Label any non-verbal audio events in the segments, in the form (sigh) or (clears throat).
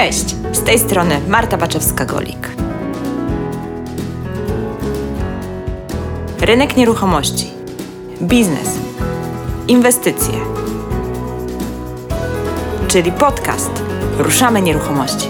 Cześć, z tej strony Marta Baczewska-Golik. Rynek nieruchomości, biznes, inwestycje, czyli podcast Ruszamy Nieruchomości.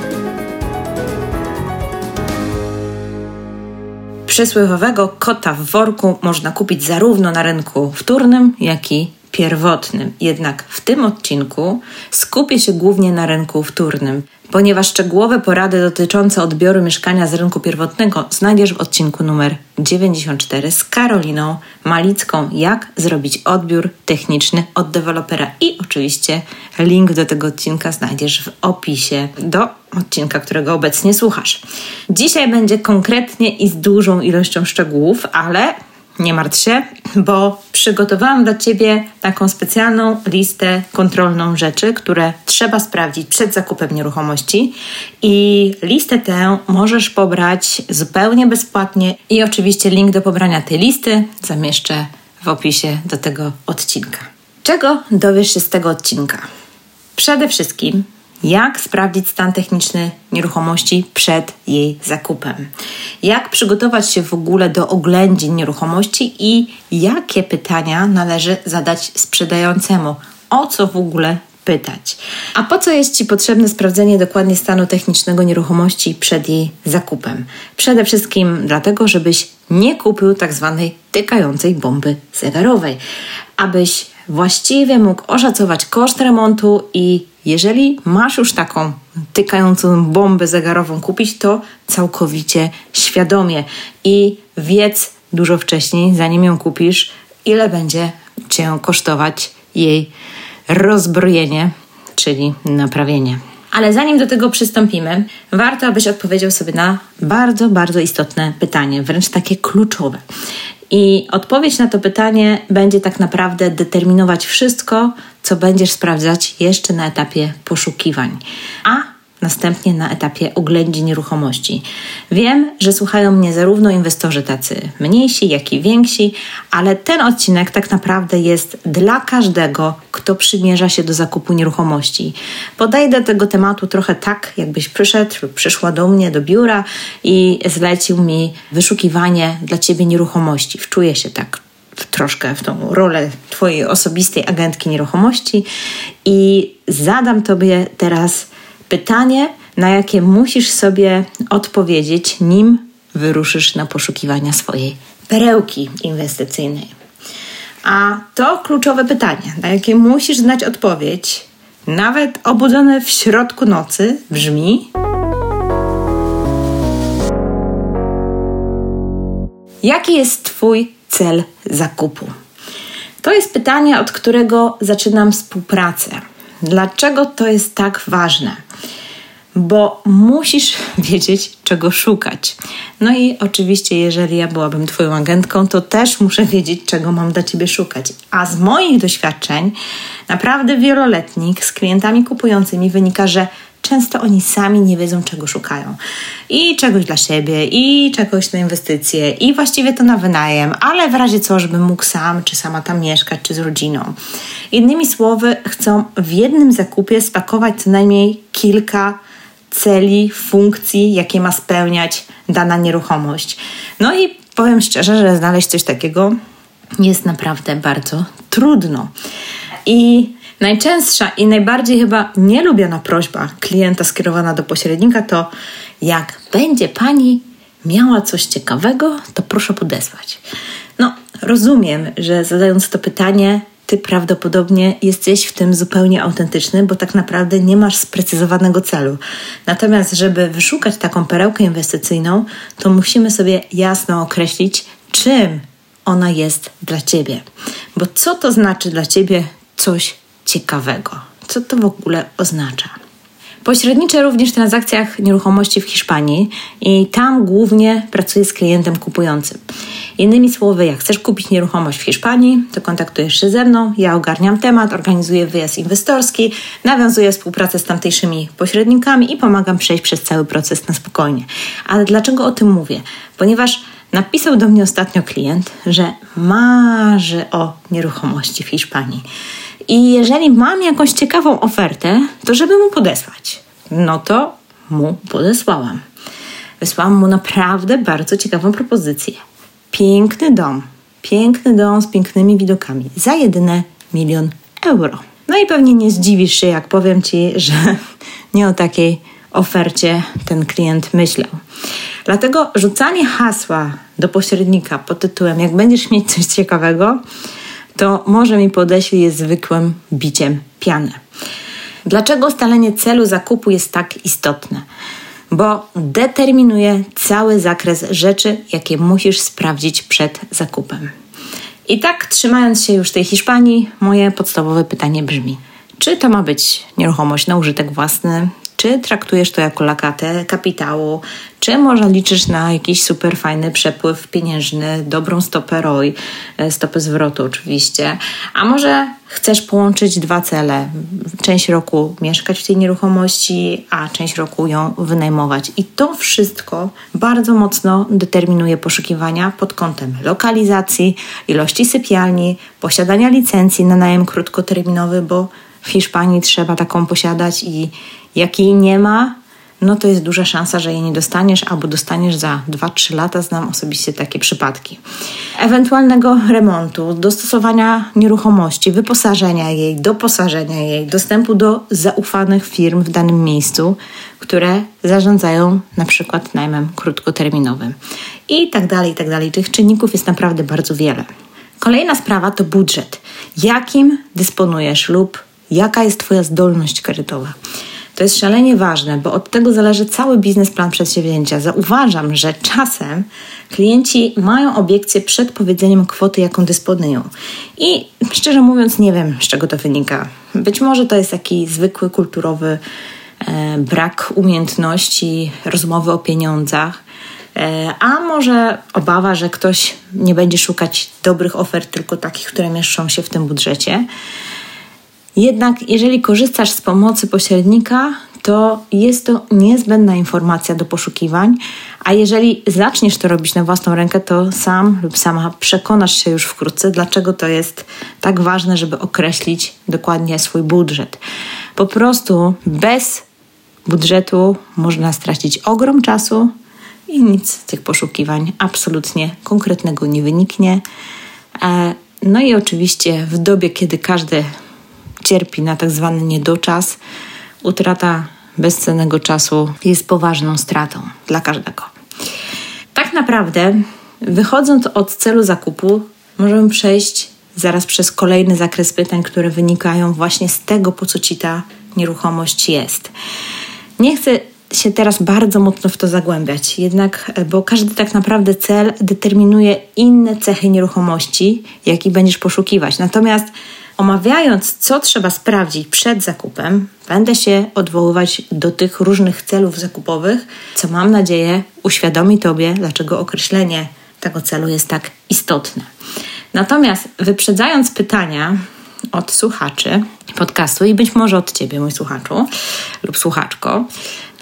Przysłowiowego kota w worku można kupić zarówno na rynku wtórnym, jak i pierwotnym. Jednak w tym odcinku skupię się głównie na rynku wtórnym, ponieważ szczegółowe porady dotyczące odbioru mieszkania z rynku pierwotnego znajdziesz w odcinku numer 94 z Karoliną Malicką, jak zrobić odbiór techniczny od dewelopera. I oczywiście link do tego odcinka znajdziesz w opisie do odcinka, którego obecnie słuchasz. Dzisiaj będzie konkretnie i z dużą ilością szczegółów, ale nie martw się, bo przygotowałam dla Ciebie taką specjalną listę kontrolną rzeczy, które trzeba sprawdzić przed zakupem nieruchomości. I listę tę możesz pobrać zupełnie bezpłatnie. I oczywiście link do pobrania tej listy zamieszczę w opisie do tego odcinka. Czego dowiesz się z tego odcinka? Przede wszystkim jak sprawdzić stan techniczny nieruchomości przed jej zakupem, jak przygotować się w ogóle do oględzin nieruchomości i jakie pytania należy zadać sprzedającemu, o co w ogóle pytać. A po co jest Ci potrzebne sprawdzenie dokładnie stanu technicznego nieruchomości przed jej zakupem? Przede wszystkim dlatego, żebyś nie kupił tak zwanej tykającej bomby zegarowej, abyś właściwie mógł oszacować koszt remontu i jeżeli masz już taką tykającą bombę zegarową kupić, to całkowicie świadomie i wiedz dużo wcześniej, zanim ją kupisz, ile będzie cię kosztować jej rozbrojenie, czyli naprawienie. Ale zanim do tego przystąpimy, warto, abyś odpowiedział sobie na bardzo, bardzo istotne pytanie, wręcz takie kluczowe. I odpowiedź na to pytanie będzie tak naprawdę determinować wszystko, co będziesz sprawdzać jeszcze na etapie poszukiwań. A następnie na etapie oględzin nieruchomości. Wiem, że słuchają mnie zarówno inwestorzy tacy mniejsi, jak i więksi, ale ten odcinek tak naprawdę jest dla każdego, kto przymierza się do zakupu nieruchomości. Podaję do tego tematu trochę tak, jakbyś przyszedł przyszła do mnie do biura i zlecił mi wyszukiwanie dla ciebie nieruchomości. Wczuję się tak troszkę w tą rolę Twojej osobistej agentki nieruchomości i zadam Tobie teraz Pytanie, na jakie musisz sobie odpowiedzieć, nim wyruszysz na poszukiwania swojej perełki inwestycyjnej. A to kluczowe pytanie, na jakie musisz znać odpowiedź, nawet obudzone w środku nocy, brzmi: Jaki jest Twój cel zakupu? To jest pytanie, od którego zaczynam współpracę. Dlaczego to jest tak ważne? Bo musisz (laughs) wiedzieć, czego szukać. No i oczywiście, jeżeli ja byłabym Twoją agentką, to też muszę wiedzieć, czego mam dla Ciebie szukać. A z moich doświadczeń, naprawdę wieloletnich, z klientami kupującymi wynika, że często oni sami nie wiedzą, czego szukają. I czegoś dla siebie, i czegoś na inwestycje, i właściwie to na wynajem, ale w razie co, żeby mógł sam, czy sama tam mieszkać, czy z rodziną. Innymi słowy, chcą w jednym zakupie spakować co najmniej kilka celi, funkcji, jakie ma spełniać dana nieruchomość. No i powiem szczerze, że znaleźć coś takiego jest naprawdę bardzo trudno. I Najczęstsza i najbardziej chyba nielubiona prośba klienta skierowana do pośrednika to: jak będzie pani miała coś ciekawego, to proszę podesłać. No, rozumiem, że zadając to pytanie, ty prawdopodobnie jesteś w tym zupełnie autentyczny, bo tak naprawdę nie masz sprecyzowanego celu. Natomiast, żeby wyszukać taką perełkę inwestycyjną, to musimy sobie jasno określić, czym ona jest dla ciebie. Bo co to znaczy dla ciebie coś ciekawego. Co to w ogóle oznacza? Pośredniczę również w transakcjach nieruchomości w Hiszpanii i tam głównie pracuję z klientem kupującym. Innymi słowy, jak chcesz kupić nieruchomość w Hiszpanii, to kontaktujesz się ze mną, ja ogarniam temat, organizuję wyjazd inwestorski, nawiązuję współpracę z tamtejszymi pośrednikami i pomagam przejść przez cały proces na spokojnie. Ale dlaczego o tym mówię? Ponieważ napisał do mnie ostatnio klient, że marzy o nieruchomości w Hiszpanii. I jeżeli mam jakąś ciekawą ofertę, to żeby mu podesłać. No to mu podesłałam. Wysłałam mu naprawdę bardzo ciekawą propozycję. Piękny dom, piękny dom z pięknymi widokami za jedyne milion euro. No i pewnie nie zdziwisz się, jak powiem Ci, że (laughs) nie o takiej ofercie ten klient myślał. Dlatego rzucanie hasła do pośrednika pod tytułem jak będziesz mieć coś ciekawego, to może mi podeślij je zwykłym biciem piany. Dlaczego ustalenie celu zakupu jest tak istotne? Bo determinuje cały zakres rzeczy, jakie musisz sprawdzić przed zakupem. I tak, trzymając się już tej Hiszpanii, moje podstawowe pytanie brzmi: czy to ma być nieruchomość na użytek własny, czy traktujesz to jako lakatę kapitału, czy może liczysz na jakiś super fajny przepływ pieniężny, dobrą stopę ROI, e, stopę zwrotu oczywiście, a może chcesz połączyć dwa cele, część roku mieszkać w tej nieruchomości, a część roku ją wynajmować. I to wszystko bardzo mocno determinuje poszukiwania pod kątem lokalizacji, ilości sypialni, posiadania licencji na najem krótkoterminowy, bo w Hiszpanii trzeba taką posiadać i jak jej nie ma, no to jest duża szansa, że jej nie dostaniesz, albo dostaniesz za 2-3 lata. Znam osobiście takie przypadki. Ewentualnego remontu, dostosowania nieruchomości, wyposażenia jej, doposażenia jej, dostępu do zaufanych firm w danym miejscu, które zarządzają na przykład najmem krótkoterminowym. I tak dalej, i tak dalej. Tych czynników jest naprawdę bardzo wiele. Kolejna sprawa to budżet. Jakim dysponujesz lub jaka jest Twoja zdolność kredytowa? To jest szalenie ważne, bo od tego zależy cały biznesplan przedsięwzięcia. Zauważam, że czasem klienci mają obiekcje przed powiedzeniem kwoty, jaką dysponują. I szczerze mówiąc, nie wiem, z czego to wynika. Być może to jest taki zwykły kulturowy e, brak umiejętności rozmowy o pieniądzach. E, a może obawa, że ktoś nie będzie szukać dobrych ofert, tylko takich, które mieszczą się w tym budżecie. Jednak jeżeli korzystasz z pomocy pośrednika, to jest to niezbędna informacja do poszukiwań, a jeżeli zaczniesz to robić na własną rękę, to sam lub sama przekonasz się już wkrótce, dlaczego to jest tak ważne, żeby określić dokładnie swój budżet. Po prostu bez budżetu można stracić ogrom czasu i nic z tych poszukiwań absolutnie konkretnego nie wyniknie. E, no i oczywiście w dobie, kiedy każdy cierpi na tak zwany niedoczas, utrata bezcennego czasu jest poważną stratą dla każdego. Tak naprawdę, wychodząc od celu zakupu, możemy przejść zaraz przez kolejny zakres pytań, które wynikają właśnie z tego, po co ci ta nieruchomość jest. Nie chcę się teraz bardzo mocno w to zagłębiać, jednak, bo każdy tak naprawdę cel determinuje inne cechy nieruchomości, jaki będziesz poszukiwać. Natomiast Omawiając, co trzeba sprawdzić przed zakupem, będę się odwoływać do tych różnych celów zakupowych, co mam nadzieję uświadomi Tobie, dlaczego określenie tego celu jest tak istotne. Natomiast wyprzedzając pytania od słuchaczy podcastu i być może od Ciebie, mój słuchaczu lub słuchaczko,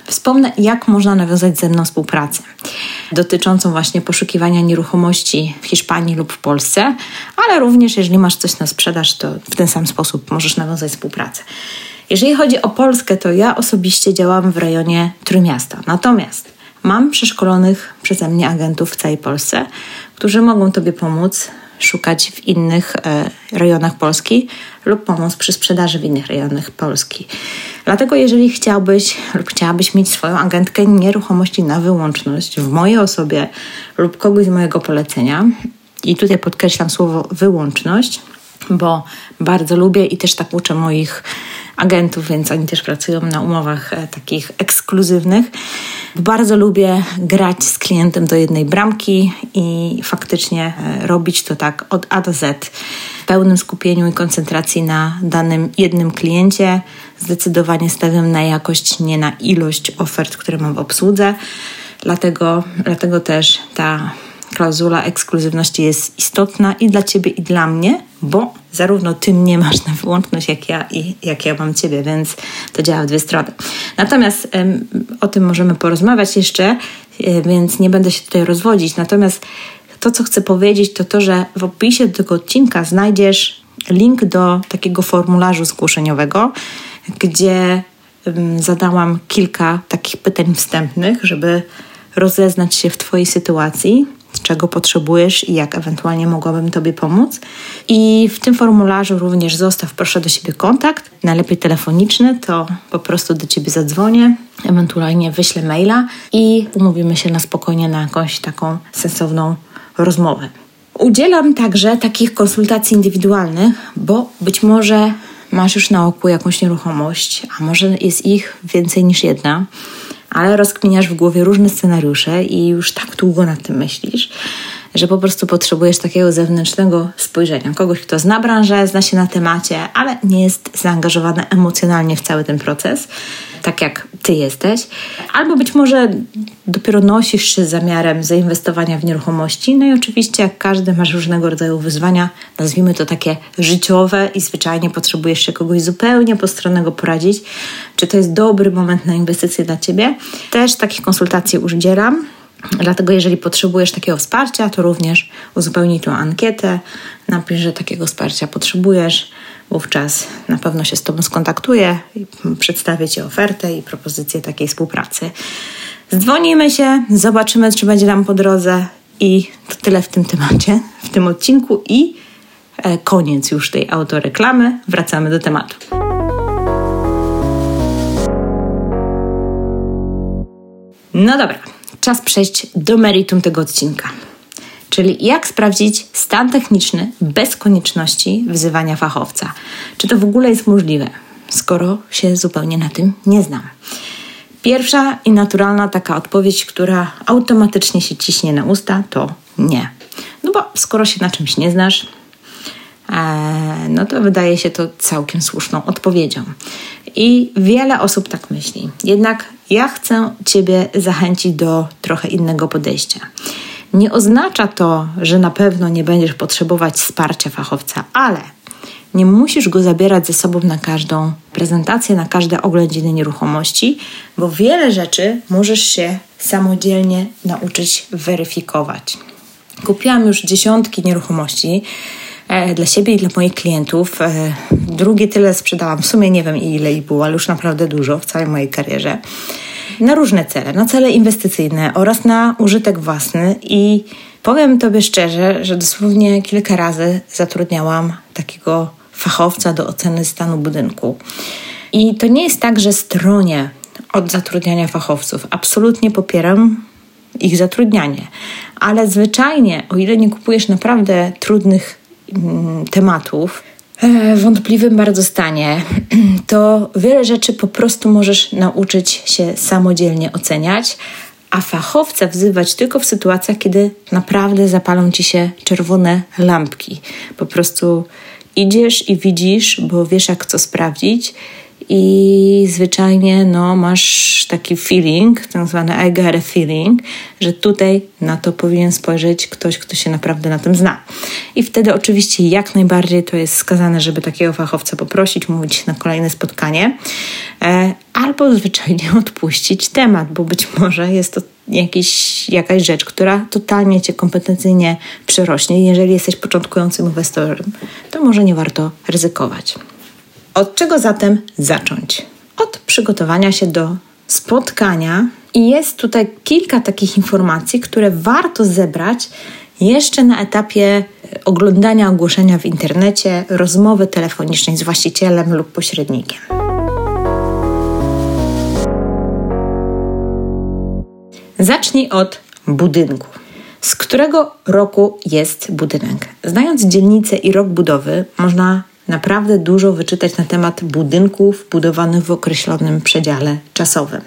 Wspomnę, jak można nawiązać ze mną współpracę dotyczącą właśnie poszukiwania nieruchomości w Hiszpanii lub w Polsce, ale również jeżeli masz coś na sprzedaż, to w ten sam sposób możesz nawiązać współpracę. Jeżeli chodzi o Polskę, to ja osobiście działam w rejonie Trójmiasta. Natomiast mam przeszkolonych przeze mnie agentów w całej Polsce, którzy mogą Tobie pomóc szukać w innych e, rejonach Polski lub pomóc przy sprzedaży w innych rejonach Polski. Dlatego, jeżeli chciałbyś lub chciałabyś mieć swoją agentkę nieruchomości na wyłączność w mojej osobie lub kogoś z mojego polecenia, i tutaj podkreślam słowo wyłączność, bo bardzo lubię i też tak uczę moich agentów, więc oni też pracują na umowach e, takich ekskluzywnych. Bardzo lubię grać z klientem do jednej bramki i faktycznie e, robić to tak od A do Z w pełnym skupieniu i koncentracji na danym jednym kliencie. Zdecydowanie stawiam na jakość, nie na ilość ofert, które mam w obsłudze. Dlatego, dlatego też ta klauzula ekskluzywności jest istotna i dla Ciebie, i dla mnie, bo zarówno Ty mnie masz na wyłączność, jak ja, i jak ja mam Ciebie, więc to działa w dwie strony. Natomiast o tym możemy porozmawiać jeszcze, e, więc nie będę się tutaj rozwodzić. Natomiast to, co chcę powiedzieć, to to, że w opisie do tego odcinka znajdziesz link do takiego formularzu zgłoszeniowego, gdzie zadałam kilka takich pytań wstępnych, żeby rozeznać się w Twojej sytuacji, czego potrzebujesz i jak ewentualnie mogłabym Tobie pomóc. I w tym formularzu również zostaw proszę do siebie kontakt, najlepiej telefoniczny, to po prostu do Ciebie zadzwonię, ewentualnie wyślę maila i umówimy się na spokojnie na jakąś taką sensowną rozmowę. Udzielam także takich konsultacji indywidualnych, bo być może masz już na oku jakąś nieruchomość, a może jest ich więcej niż jedna, ale rozkminiasz w głowie różne scenariusze i już tak długo nad tym myślisz, że po prostu potrzebujesz takiego zewnętrznego spojrzenia. Kogoś, kto zna branżę, zna się na temacie, ale nie jest zaangażowany emocjonalnie w cały ten proces, tak jak ty jesteś. Albo być może dopiero nosisz się z zamiarem zainwestowania w nieruchomości. No i oczywiście, jak każdy, masz różnego rodzaju wyzwania, nazwijmy to takie życiowe i zwyczajnie potrzebujesz się kogoś zupełnie postronnego poradzić, czy to jest dobry moment na inwestycje dla ciebie. Też takich konsultacji udzielam. Dlatego, jeżeli potrzebujesz takiego wsparcia, to również uzupełnij tą ankietę, napisz, że takiego wsparcia potrzebujesz. Wówczas na pewno się z Tobą skontaktuję i przedstawię Ci ofertę i propozycję takiej współpracy. Zdzwonimy się, zobaczymy, czy będzie nam po drodze. I to tyle w tym temacie, w tym odcinku. I e, koniec już tej autoreklamy. Wracamy do tematu. No dobra, czas przejść do meritum tego odcinka. Czyli jak sprawdzić stan techniczny bez konieczności wzywania fachowca? Czy to w ogóle jest możliwe, skoro się zupełnie na tym nie znam? Pierwsza i naturalna taka odpowiedź, która automatycznie się ciśnie na usta, to nie. No bo skoro się na czymś nie znasz, e, no to wydaje się to całkiem słuszną odpowiedzią. I wiele osób tak myśli. Jednak ja chcę Ciebie zachęcić do trochę innego podejścia. Nie oznacza to, że na pewno nie będziesz potrzebować wsparcia fachowca, ale nie musisz go zabierać ze sobą na każdą prezentację, na każde oględziny nieruchomości, bo wiele rzeczy możesz się samodzielnie nauczyć weryfikować. Kupiłam już dziesiątki nieruchomości dla siebie i dla moich klientów. E, drugie tyle sprzedałam, w sumie nie wiem ile ich było, ale już naprawdę dużo w całej mojej karierze na różne cele, na cele inwestycyjne oraz na użytek własny i powiem Tobie szczerze, że dosłownie kilka razy zatrudniałam takiego fachowca do oceny stanu budynku. I to nie jest tak, że stronię od zatrudniania fachowców. Absolutnie popieram ich zatrudnianie, ale zwyczajnie, o ile nie kupujesz naprawdę trudnych tematów, E, wątpliwym bardzo stanie, (clears throat) to wiele rzeczy po prostu możesz nauczyć się samodzielnie oceniać, a fachowca wzywać tylko w sytuacjach, kiedy naprawdę zapalą ci się czerwone lampki. Po prostu idziesz i widzisz, bo wiesz, jak co sprawdzić i zwyczajnie no, masz taki feeling, tak zwany I got a feeling, że tutaj na to powinien spojrzeć ktoś, kto się naprawdę na tym zna. I wtedy oczywiście jak najbardziej to jest skazane, żeby takiego fachowca poprosić, mówić na kolejne spotkanie, e, albo zwyczajnie (laughs) odpuścić temat, bo być może jest to jakiś, jakaś rzecz, która totalnie cię kompetencyjnie przerośnie. Jeżeli jesteś początkującym inwestorem, to może nie warto ryzykować. Od czego zatem zacząć? Od przygotowania się do spotkania i jest tutaj kilka takich informacji, które warto zebrać jeszcze na etapie oglądania ogłoszenia w internecie, rozmowy telefonicznej z właścicielem lub pośrednikiem. Zacznij od budynku. Z którego roku jest budynek? Znając dzielnicę i rok budowy, można naprawdę dużo wyczytać na temat budynków budowanych w określonym przedziale czasowym.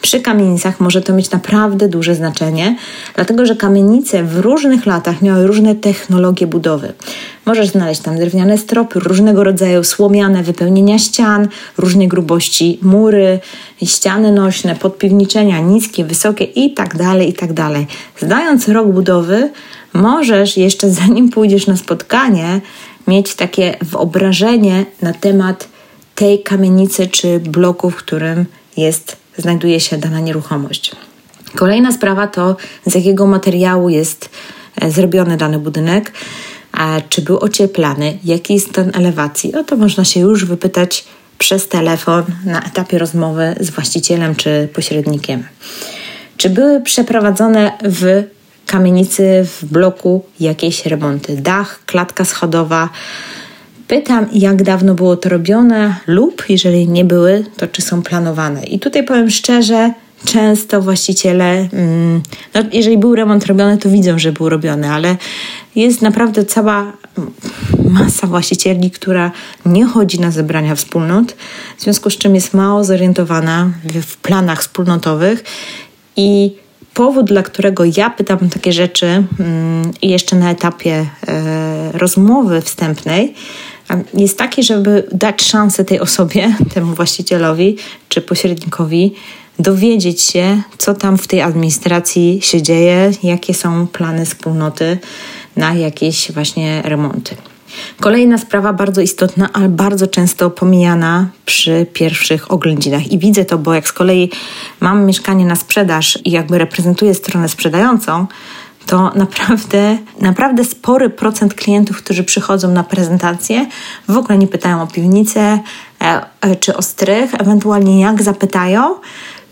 Przy kamienicach może to mieć naprawdę duże znaczenie, dlatego że kamienice w różnych latach miały różne technologie budowy. Możesz znaleźć tam drewniane stropy, różnego rodzaju słomiane wypełnienia ścian, różnej grubości mury, ściany nośne, podpiwniczenia, niskie, wysokie itd., tak itd. Tak Zdając rok budowy, możesz jeszcze zanim pójdziesz na spotkanie, mieć takie wyobrażenie na temat tej kamienicy czy bloku, w którym jest, znajduje się dana nieruchomość. Kolejna sprawa to z jakiego materiału jest e, zrobiony dany budynek, czy był ocieplany, jaki jest stan elewacji. O to można się już wypytać przez telefon na etapie rozmowy z właścicielem czy pośrednikiem. Czy były przeprowadzone w kamienicy, w bloku jakieś remonty? Dach, klatka schodowa. Pytam, jak dawno było to robione, lub jeżeli nie były, to czy są planowane. I tutaj powiem szczerze, często właściciele, mm, no jeżeli był remont robiony, to widzą, że był robiony, ale jest naprawdę cała masa właścicieli, która nie chodzi na zebrania wspólnot, w związku z czym jest mało zorientowana w planach wspólnotowych i powód, dla którego ja pytam takie rzeczy mm, jeszcze na etapie e, rozmowy wstępnej, jest taki, żeby dać szansę tej osobie, (laughs) temu właścicielowi czy pośrednikowi, dowiedzieć się, co tam w tej administracji się dzieje, jakie są plany wspólnoty na jakieś właśnie remonty. Kolejna sprawa bardzo istotna, ale bardzo często pomijana przy pierwszych oględzinach. I widzę to, bo jak z kolei mam mieszkanie na sprzedaż i jakby reprezentuję stronę sprzedającą, to naprawdę, naprawdę spory procent klientów, którzy przychodzą na prezentację, w ogóle nie pytają o piwnicę e, e, czy o strych, ewentualnie jak zapytają,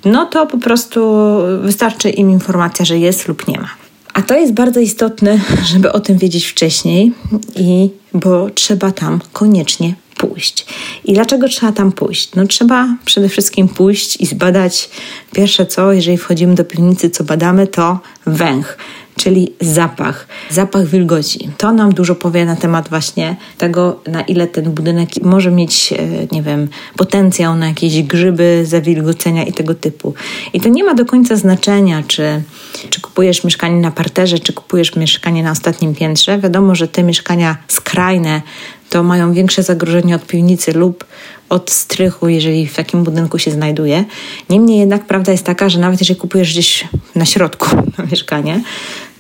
no to po prostu wystarczy im informacja, że jest lub nie ma. A to jest bardzo istotne, żeby o tym wiedzieć wcześniej, i bo trzeba tam koniecznie pójść. I dlaczego trzeba tam pójść? No trzeba przede wszystkim pójść i zbadać pierwsze co, jeżeli wchodzimy do piwnicy, co badamy, to węch czyli zapach, zapach wilgoci. To nam dużo powie na temat właśnie tego, na ile ten budynek może mieć, e, nie wiem, potencjał na jakieś grzyby, zawilgocenia i tego typu. I to nie ma do końca znaczenia, czy, czy kupujesz mieszkanie na parterze, czy kupujesz mieszkanie na ostatnim piętrze. Wiadomo, że te mieszkania skrajne to mają większe zagrożenie od piwnicy lub od strychu, jeżeli w takim budynku się znajduje. Niemniej jednak prawda jest taka, że nawet jeżeli kupujesz gdzieś na środku na (laughs) mieszkanie,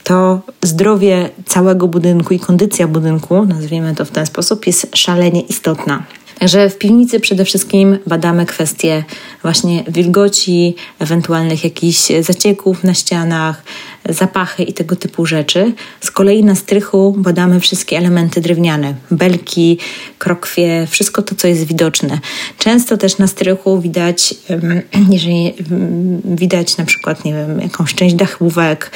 to zdrowie całego budynku i kondycja budynku, nazwijmy to w ten sposób, jest szalenie istotna. Także w piwnicy przede wszystkim badamy kwestie właśnie wilgoci, ewentualnych jakichś zacieków na ścianach, zapachy i tego typu rzeczy. Z kolei na strychu badamy wszystkie elementy drewniane, belki, krokwie, wszystko to, co jest widoczne. Często też na strychu widać, (clears throat) jeżeli widać na przykład, nie wiem, jakąś część dachówek,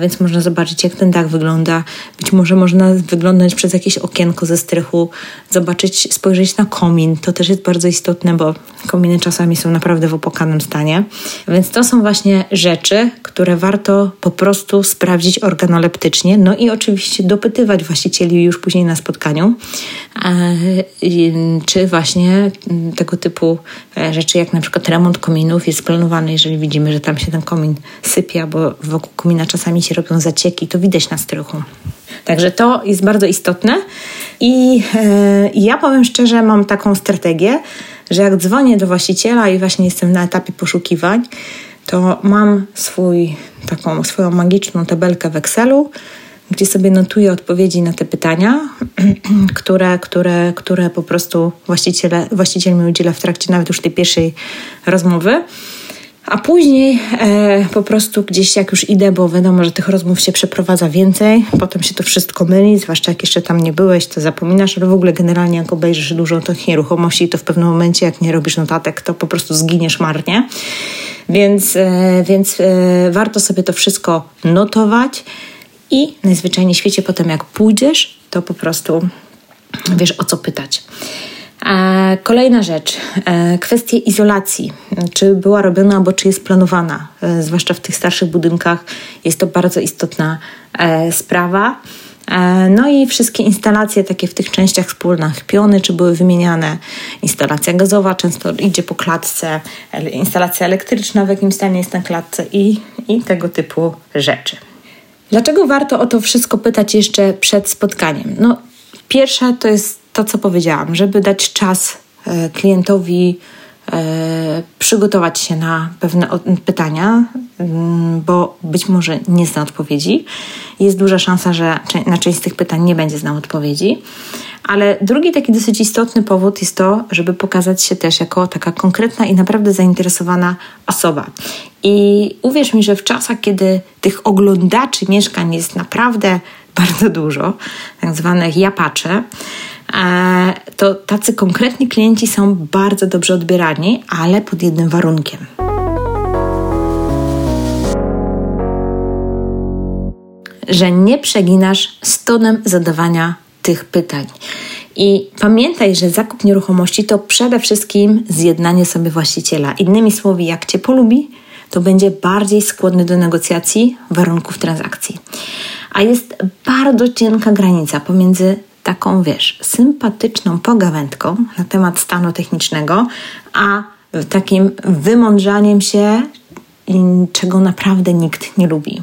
więc można zobaczyć, jak ten dach wygląda. Być może można wyglądać przez jakieś okienko ze strychu, zobaczyć, spojrzeć na komin. To też jest bardzo istotne, bo kominy czasami są naprawdę w opłakanym stanie. Więc to są właśnie rzeczy, które warto po prostu sprawdzić organoleptycznie, no i oczywiście dopytywać właścicieli już później na spotkaniu, e, czy właśnie tego typu e, rzeczy, jak na przykład remont kominów jest planowany, jeżeli widzimy, że tam się ten komin sypia, bo wokół komina czasami się robią zacieki, to widać na strychu. Także to jest bardzo istotne i e, ja powiem szczerze, mam taką strategię, że jak dzwonię do właściciela i właśnie jestem na etapie poszukiwań, to mam swój, taką swoją magiczną tabelkę w Excelu, gdzie sobie notuję odpowiedzi na te pytania, (clears throat) które, które, które po prostu właściciel mi udziela w trakcie nawet już tej pierwszej rozmowy. A później e, po prostu gdzieś jak już idę, bo wiadomo, że tych rozmów się przeprowadza więcej, potem się to wszystko myli, zwłaszcza jak jeszcze tam nie byłeś, to zapominasz, ale w ogóle generalnie jak obejrzysz dużo tych nieruchomości, to w pewnym momencie jak nie robisz notatek, to po prostu zginiesz marnie. Więc, e, więc e, warto sobie to wszystko notować i najzwyczajniej w świecie potem jak pójdziesz, to po prostu wiesz o co pytać. E, kolejna rzecz, kwestie izolacji. Czy była robiona, albo czy jest planowana, zwłaszcza w tych starszych budynkach, jest to bardzo istotna sprawa. E, no i wszystkie instalacje takie w tych częściach wspólnych, piony, czy były wymieniane. Instalacja gazowa często idzie po klatce, instalacja elektryczna w jakim stanie jest na klatce i, i tego typu rzeczy. Dlaczego warto o to wszystko pytać jeszcze przed spotkaniem? No, pierwsze to jest to, co powiedziałam, żeby dać czas e, klientowi E, przygotować się na pewne pytania, mm, bo być może nie zna odpowiedzi. Jest duża szansa, że na część z tych pytań nie będzie znał odpowiedzi. Ale drugi taki dosyć istotny powód jest to, żeby pokazać się też jako taka konkretna i naprawdę zainteresowana osoba. I uwierz mi, że w czasach, kiedy tych oglądaczy mieszkań jest naprawdę bardzo dużo, tak zwanych japacze, e, to tacy konkretni klienci są bardzo dobrze odbierani, ale pod jednym warunkiem. Że nie przeginasz z tonem zadawania tych pytań. I pamiętaj, że zakup nieruchomości to przede wszystkim zjednanie sobie właściciela. Innymi słowy, jak cię polubi, to będzie bardziej skłonny do negocjacji warunków transakcji. A jest bardzo cienka granica pomiędzy taką, wiesz, sympatyczną pogawędką na temat stanu technicznego, a takim wymądrzaniem się, czego naprawdę nikt nie lubi.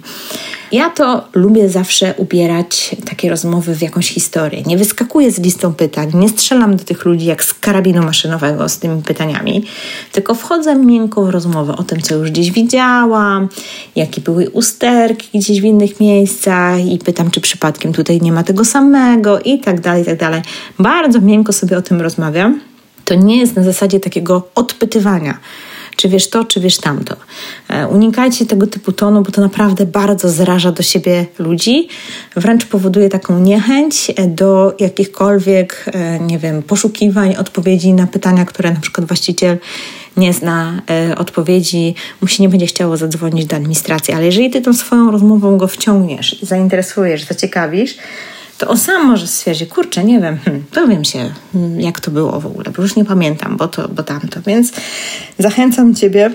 Ja to lubię zawsze ubierać takie rozmowy w jakąś historię. Nie wyskakuję z listą pytań, nie strzelam do tych ludzi jak z karabinu maszynowego z tymi pytaniami, tylko wchodzę miękko w rozmowę o tym, co już gdzieś widziałam, jakie były usterki gdzieś w innych miejscach i pytam, czy przypadkiem tutaj nie ma tego samego i tak dalej, i tak dalej. Bardzo miękko sobie o tym rozmawiam. To nie jest na zasadzie takiego odpytywania czy wiesz to, czy wiesz tamto. E, unikajcie tego typu tonu, bo to naprawdę bardzo zraża do siebie ludzi, wręcz powoduje taką niechęć e, do jakichkolwiek, e, nie wiem, poszukiwań odpowiedzi na pytania, które na przykład właściciel nie zna odpowiedzi, mu się nie będzie chciało zadzwonić do administracji. Ale jeżeli ty tą swoją rozmową go wciągniesz, zainteresujesz, zaciekawisz, to on sam może stwierdzić, kurczę, nie wiem, hmm, się, hmm, jak to było w ogóle, bo już nie pamiętam, bo to, bo tamto. Więc zachęcam Ciebie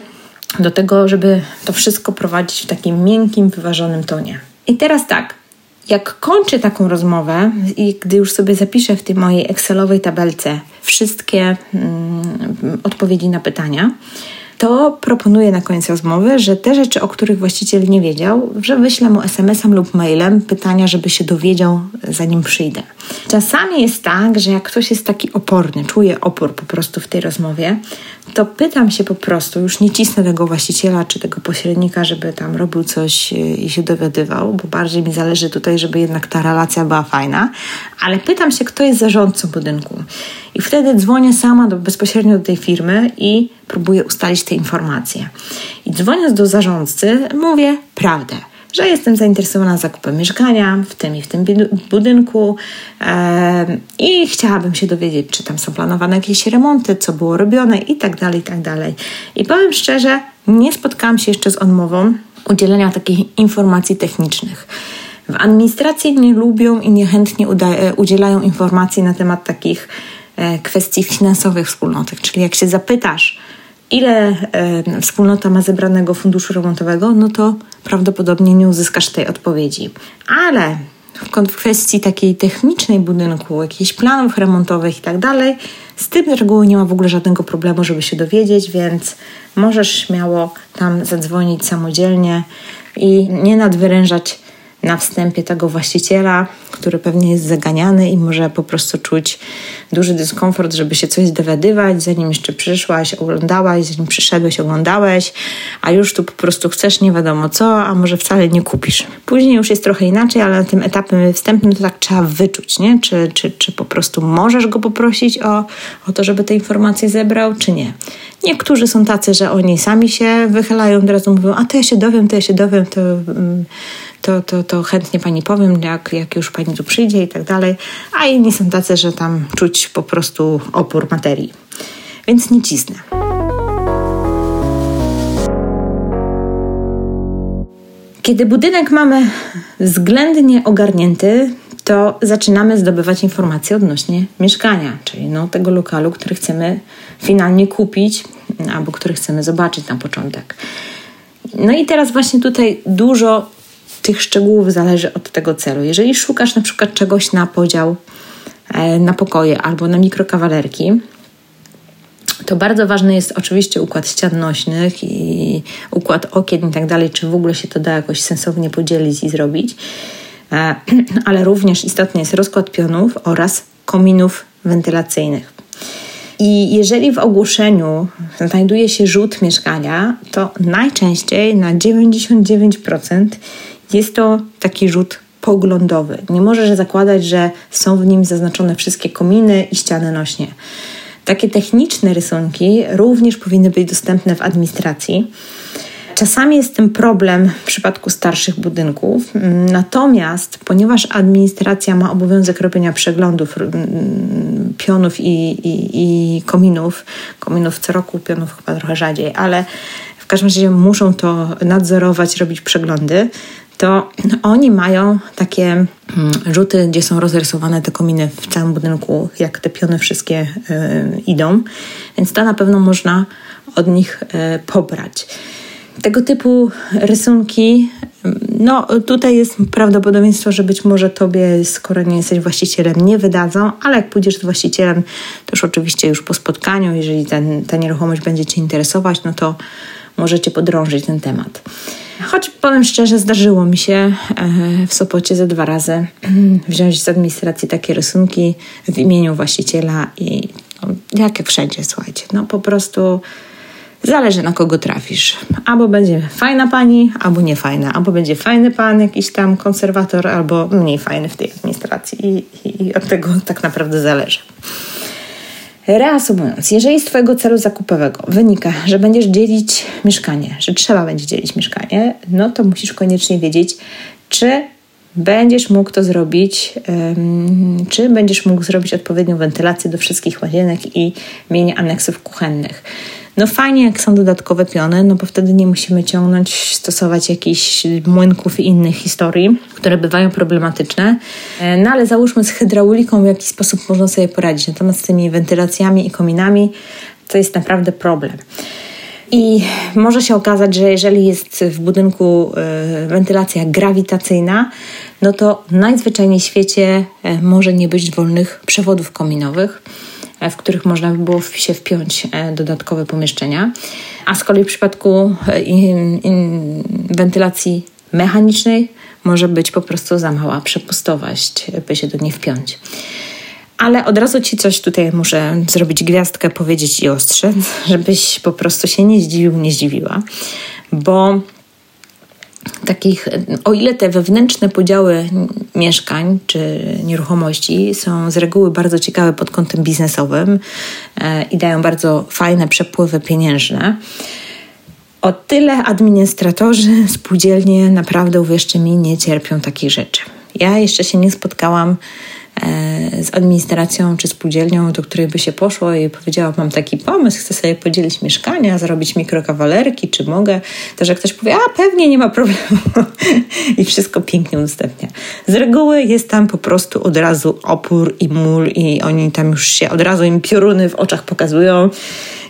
do tego, żeby to wszystko prowadzić w takim miękkim, wyważonym tonie. I teraz tak, jak kończę taką rozmowę i gdy już sobie zapiszę w tej mojej Excelowej tabelce wszystkie mm, odpowiedzi na pytania, to proponuję na koniec rozmowy, że te rzeczy, o których właściciel nie wiedział, że wyślę mu SMS-em lub mailem pytania, żeby się dowiedział, zanim przyjdę. Czasami jest tak, że jak ktoś jest taki oporny, czuje opór po prostu w tej rozmowie, to pytam się po prostu, już nie cisnę tego właściciela czy tego pośrednika, żeby tam robił coś i się dowiadywał, bo bardziej mi zależy tutaj, żeby jednak ta relacja była fajna, ale pytam się, kto jest zarządcą budynku. I wtedy dzwonię sama do, bezpośrednio do tej firmy i próbuję ustalić te informacje. I dzwoniąc do zarządcy, mówię prawdę że jestem zainteresowana zakupem mieszkania w tym i w tym budynku e, i chciałabym się dowiedzieć, czy tam są planowane jakieś remonty, co było robione i tak dalej, i tak dalej. I powiem szczerze, nie spotkałam się jeszcze z odmową udzielenia takich informacji technicznych. W administracji nie lubią i niechętnie e, udzielają informacji na temat takich e, kwestii finansowych wspólnotek. Czyli jak się zapytasz, ile e, wspólnota ma zebranego funduszu remontowego, no to prawdopodobnie nie uzyskasz tej odpowiedzi. Ale w kwestii takiej technicznej budynku, jakichś planów remontowych i tak dalej, z tym reguły nie ma w ogóle żadnego problemu, żeby się dowiedzieć, więc możesz śmiało tam zadzwonić samodzielnie i nie nadwyrężać na wstępie tego właściciela, który pewnie jest zaganiany i może po prostu czuć duży dyskomfort, żeby się coś dowiadywać, zanim jeszcze przyszłaś, oglądałaś, zanim przyszedłeś, oglądałeś, a już tu po prostu chcesz nie wiadomo co, a może wcale nie kupisz. Później już jest trochę inaczej, ale na tym etapie wstępnym to tak trzeba wyczuć, nie? Czy, czy, czy po prostu możesz go poprosić o, o to, żeby te informacje zebrał, czy nie. Niektórzy są tacy, że oni sami się wychylają, od razu mówią, a to ja się dowiem, to ja się dowiem, to... Mm, to, to, to chętnie pani powiem, jak, jak już pani tu przyjdzie i tak dalej. A inni są tacy, że tam czuć po prostu opór materii. Więc nie cisnę. Kiedy budynek mamy względnie ogarnięty, to zaczynamy zdobywać informacje odnośnie mieszkania, czyli no, tego lokalu, który chcemy finalnie kupić albo który chcemy zobaczyć na początek. No i teraz właśnie tutaj dużo tych szczegółów zależy od tego celu. Jeżeli szukasz na przykład czegoś na podział e, na pokoje albo na mikrokawalerki, to bardzo ważny jest oczywiście układ ścian nośnych i układ okien i tak dalej, czy w ogóle się to da jakoś sensownie podzielić i zrobić. E, (clears throat) ale również istotny jest rozkład pionów oraz kominów wentylacyjnych. I jeżeli w ogłoszeniu znajduje się rzut mieszkania, to najczęściej na 99% jest to taki rzut poglądowy. Nie możesz zakładać, że są w nim zaznaczone wszystkie kominy i ściany nośnie. Takie techniczne rysunki również powinny być dostępne w administracji. Czasami jest tym problem w przypadku starszych budynków, natomiast ponieważ administracja ma obowiązek robienia przeglądów pionów i, i, i kominów, kominów co roku, pionów chyba trochę rzadziej, ale w każdym razie muszą to nadzorować, robić przeglądy, to oni mają takie mm, rzuty, gdzie są rozrysowane te kominy w całym budynku, jak te piony wszystkie y, idą, więc to na pewno można od nich y, pobrać. Tego typu rysunki, no tutaj jest prawdopodobieństwo, że być może tobie, skoro nie jesteś właścicielem, nie wydadzą, ale jak pójdziesz z właścicielem, to już oczywiście już po spotkaniu, jeżeli ten, ta nieruchomość będzie Cię interesować, no to możecie podrążyć ten temat. Choć powiem szczerze, zdarzyło mi się e, w Sopocie ze dwa razy (clears throat) wziąć z administracji takie rysunki w imieniu właściciela i no, jak wszędzie, słuchajcie, no po prostu Zależy na kogo trafisz. Albo będzie fajna pani, albo nie fajna. Albo będzie fajny pan, jakiś tam konserwator, albo mniej fajny w tej administracji. I, i, i od tego tak naprawdę zależy. Reasumując, jeżeli z Twojego celu zakupowego wynika, że będziesz dzielić mieszkanie, że trzeba będzie dzielić mieszkanie, no to musisz koniecznie wiedzieć, czy będziesz mógł to zrobić, um, czy będziesz mógł zrobić odpowiednią wentylację do wszystkich łazienek i mienie aneksów kuchennych. No fajnie, jak są dodatkowe piony, no bo wtedy nie musimy ciągnąć, stosować jakichś młynków i innych historii, które bywają problematyczne. E, no ale załóżmy z hydrauliką w jaki sposób można sobie poradzić. Natomiast z tymi wentylacjami i kominami to jest naprawdę problem. I może się okazać, że jeżeli jest w budynku y, wentylacja grawitacyjna, no to najzwyczajniej w świecie y, może nie być wolnych przewodów kominowych. E, w których można by było się wpiąć e, dodatkowe pomieszczenia. A z kolei w przypadku e, wentylacji mechanicznej może być po prostu za mała przepustowość, by się do niej wpiąć. Ale od razu Ci coś tutaj muszę zrobić gwiazdkę, powiedzieć i ostrzec, (laughs) żebyś po prostu się nie zdziwił, nie zdziwiła, bo takich, o ile te wewnętrzne podziały mieszkań czy nieruchomości są z reguły bardzo ciekawe pod kątem biznesowym e, i dają bardzo fajne przepływy pieniężne, o tyle administratorzy spółdzielnie naprawdę, uwierzcie mi, nie cierpią takich rzeczy. Ja jeszcze się nie spotkałam z administracją czy spółdzielnią, do której by się poszło i powiedziała, mam taki pomysł, chcę sobie podzielić mieszkania, zrobić mikrokawalerki, czy mogę, to że ktoś powie, a pewnie nie ma problemu (laughs) i wszystko pięknie udostępnia. Z reguły jest tam po prostu od razu opór i mól i oni tam już się, od razu im pioruny w oczach pokazują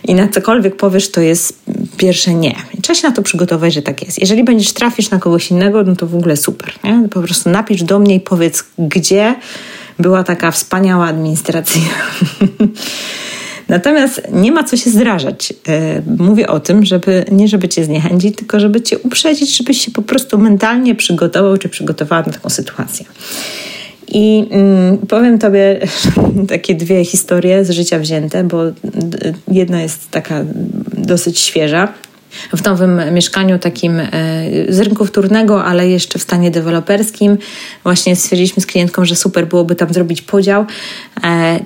i na cokolwiek powiesz, to jest pierwsze nie. Trzeba się na to przygotować, że tak jest. Jeżeli będziesz trafisz na kogoś innego, no to w ogóle super. Nie? Po prostu napisz do mnie i powiedz, gdzie była taka wspaniała administracja. (laughs) Natomiast nie ma co się zrażać. E, mówię o tym, żeby nie żeby cię zniechęcić, tylko żeby cię uprzedzić, żebyś się po prostu mentalnie przygotował czy przygotowała na taką sytuację. I mm, powiem Tobie (laughs) takie dwie historie z życia wzięte, bo jedna jest taka dosyć świeża w nowym mieszkaniu takim e, z rynku wtórnego, ale jeszcze w stanie deweloperskim. Właśnie stwierdziliśmy z klientką, że super byłoby tam zrobić podział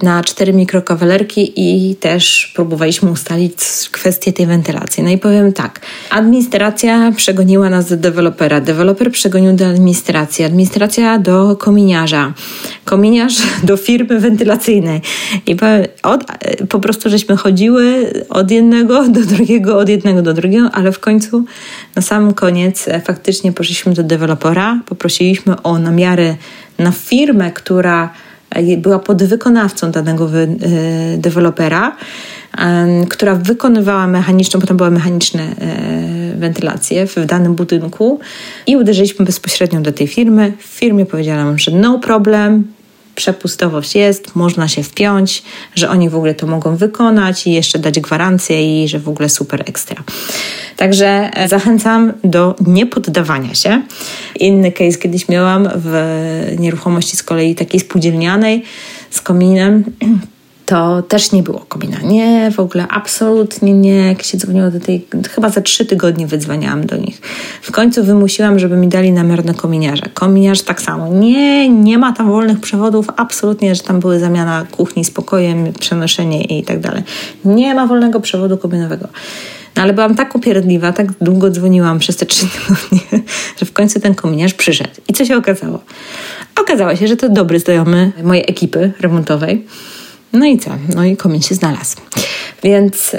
na cztery mikrokawalerki i też próbowaliśmy ustalić kwestię tej wentylacji. No i powiem tak, administracja przegoniła nas do dewelopera, deweloper przegonił do administracji, administracja do kominiarza, kominiarz do firmy wentylacyjnej. I powiem, od, po prostu żeśmy chodziły od jednego do drugiego, od jednego do drugiego ale w końcu na sam koniec e, faktycznie poszliśmy do dewelopera, poprosiliśmy o namiary na firmę, która e, była podwykonawcą danego e, dewelopera, która wykonywała mechaniczną, bo tam były mechaniczne wentylacje w danym budynku i uderzyliśmy bezpośrednio do tej firmy. W firmie powiedziała nam, że no problem, przepustowość jest, można się wpiąć, że oni w ogóle to mogą wykonać i jeszcze dać gwarancję i że w ogóle super ekstra. Także e, zachęcam do niepoddawania się. Inny case kiedyś miałam w nieruchomości z kolei takiej spółdzielnianej z kominem (clears throat) to też nie było komina. Nie, w ogóle absolutnie nie. Jak się dzwoniło do tej, chyba za trzy tygodnie wydzwaniałam do nich. W końcu wymusiłam, żeby mi dali namiar na kominiarza. Kominiarz tak samo. Nie, nie ma tam wolnych przewodów, absolutnie, że tam były zamiana kuchni z pokojem, przenoszenie i tak dalej. Nie ma wolnego przewodu kominowego. No ale byłam tak upierdliwa, tak długo dzwoniłam przez te trzy tygodnie, (laughs) że w końcu ten kominiarz przyszedł. I co się okazało? Okazało się, że to dobry znajomy mojej ekipy remontowej. No i co? No i komin się znalazł. Więc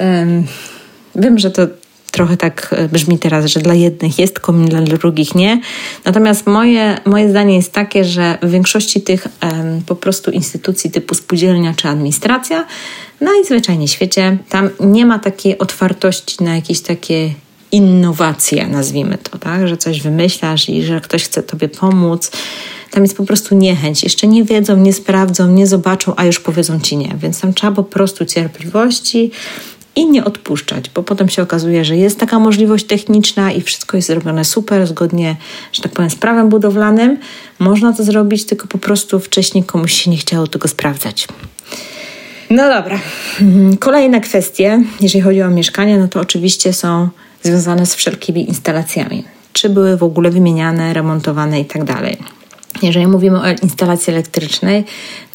wiem, że to trochę tak e, brzmi teraz, że dla jednych jest komin, dla drugich nie. Natomiast moje, moje zdanie jest takie, że w większości tych po prostu instytucji typu spółdzielnia czy administracja, najzwyczajniej w świecie, tam nie ma takiej otwartości na jakieś takie innowacje, nazwijmy to, tak? że coś wymyślasz i że ktoś chce tobie pomóc. Tam jest po prostu niechęć. Jeszcze nie wiedzą, nie sprawdzą, nie zobaczą, a już powiedzą ci nie. Więc tam trzeba po prostu cierpliwości, i nie odpuszczać, bo potem się okazuje, że jest taka możliwość techniczna i wszystko jest zrobione super, zgodnie, że tak powiem, z prawem budowlanym. Można to zrobić, tylko po prostu wcześniej komuś się nie chciało tego sprawdzać. No dobra. Kolejne kwestie, jeżeli chodzi o mieszkanie, no to oczywiście są związane z wszelkimi instalacjami. Czy były w ogóle wymieniane, remontowane i tak dalej. Jeżeli mówimy o instalacji elektrycznej,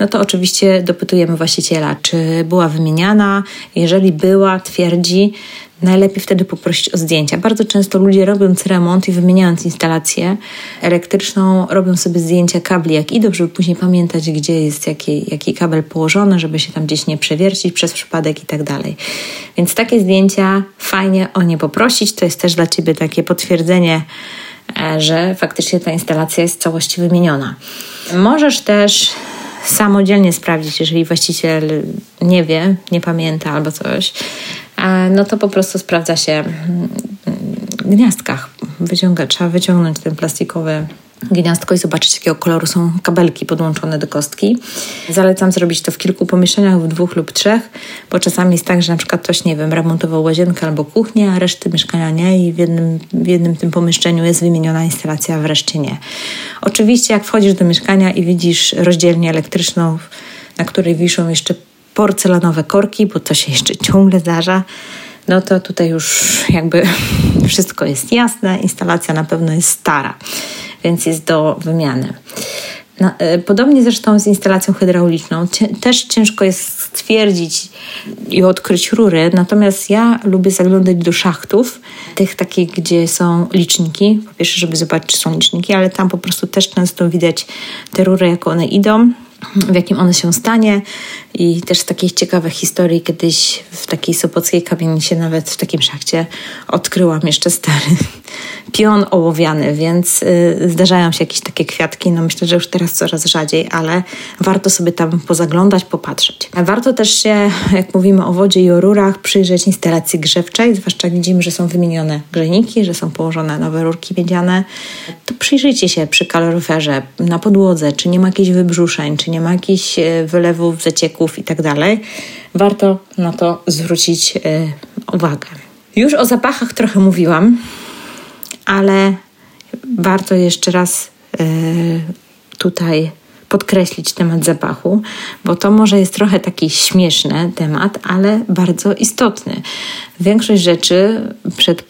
no to oczywiście dopytujemy właściciela, czy była wymieniana. Jeżeli była, twierdzi, najlepiej wtedy poprosić o zdjęcia. Bardzo często ludzie robiąc remont i wymieniając instalację elektryczną, robią sobie zdjęcia kabli, jak idą, żeby później pamiętać, gdzie jest jaki, jaki kabel położony, żeby się tam gdzieś nie przewiercić przez przypadek i tak dalej. Więc takie zdjęcia fajnie o nie poprosić. To jest też dla Ciebie takie potwierdzenie, że faktycznie ta instalacja jest całości wymieniona. Możesz też samodzielnie sprawdzić, jeżeli właściciel nie wie, nie pamięta albo coś, e, no to po prostu sprawdza się w gniazdkach. Wyciąga, trzeba wyciągnąć ten plastikowy gniazdko i zobaczyć, jakiego koloru są kabelki podłączone do kostki. Zalecam zrobić to w kilku pomieszczeniach, w dwóch lub trzech, bo czasami jest tak, że na przykład ktoś, nie wiem, remontował łazienkę albo kuchnię, a reszty mieszkania nie i w jednym, w jednym tym pomieszczeniu jest wymieniona instalacja, a w reszcie nie. Oczywiście, jak wchodzisz do mieszkania i widzisz rozdzielnię elektryczną, na której wiszą jeszcze porcelanowe korki, bo to się jeszcze ciągle zdarza, no to tutaj już jakby (laughs) wszystko jest jasne, instalacja na pewno jest stara więc jest do wymiany. No, e, podobnie zresztą z instalacją hydrauliczną. Też ciężko jest stwierdzić i odkryć rury, natomiast ja lubię zaglądać do szachtów, tych takich, gdzie są liczniki. Po pierwsze, żeby zobaczyć, czy są liczniki, ale tam po prostu też często widać te rury, jak one idą w jakim one się stanie i też z takich ciekawych historii kiedyś w takiej sopockiej kamienicy nawet w takim szachcie odkryłam jeszcze stary (laughs) pion ołowiany, więc y, zdarzają się jakieś takie kwiatki, no myślę, że już teraz coraz rzadziej, ale warto sobie tam pozaglądać, popatrzeć. Warto też się, jak mówimy o wodzie i o rurach, przyjrzeć instalacji grzewczej, zwłaszcza widzimy, że są wymienione grzejniki, że są położone nowe rurki miedziane, to przyjrzyjcie się przy kaloryferze, na podłodze, czy nie ma jakichś wybrzuszeń, czy nie ma jakichś y, wylewów, zacieków i tak dalej. Warto na to zwrócić y, uwagę. Już o zapachach trochę mówiłam ale warto jeszcze raz e, tutaj podkreślić temat zapachu, bo to może jest trochę taki śmieszny temat, ale bardzo istotny. Większość rzeczy przed,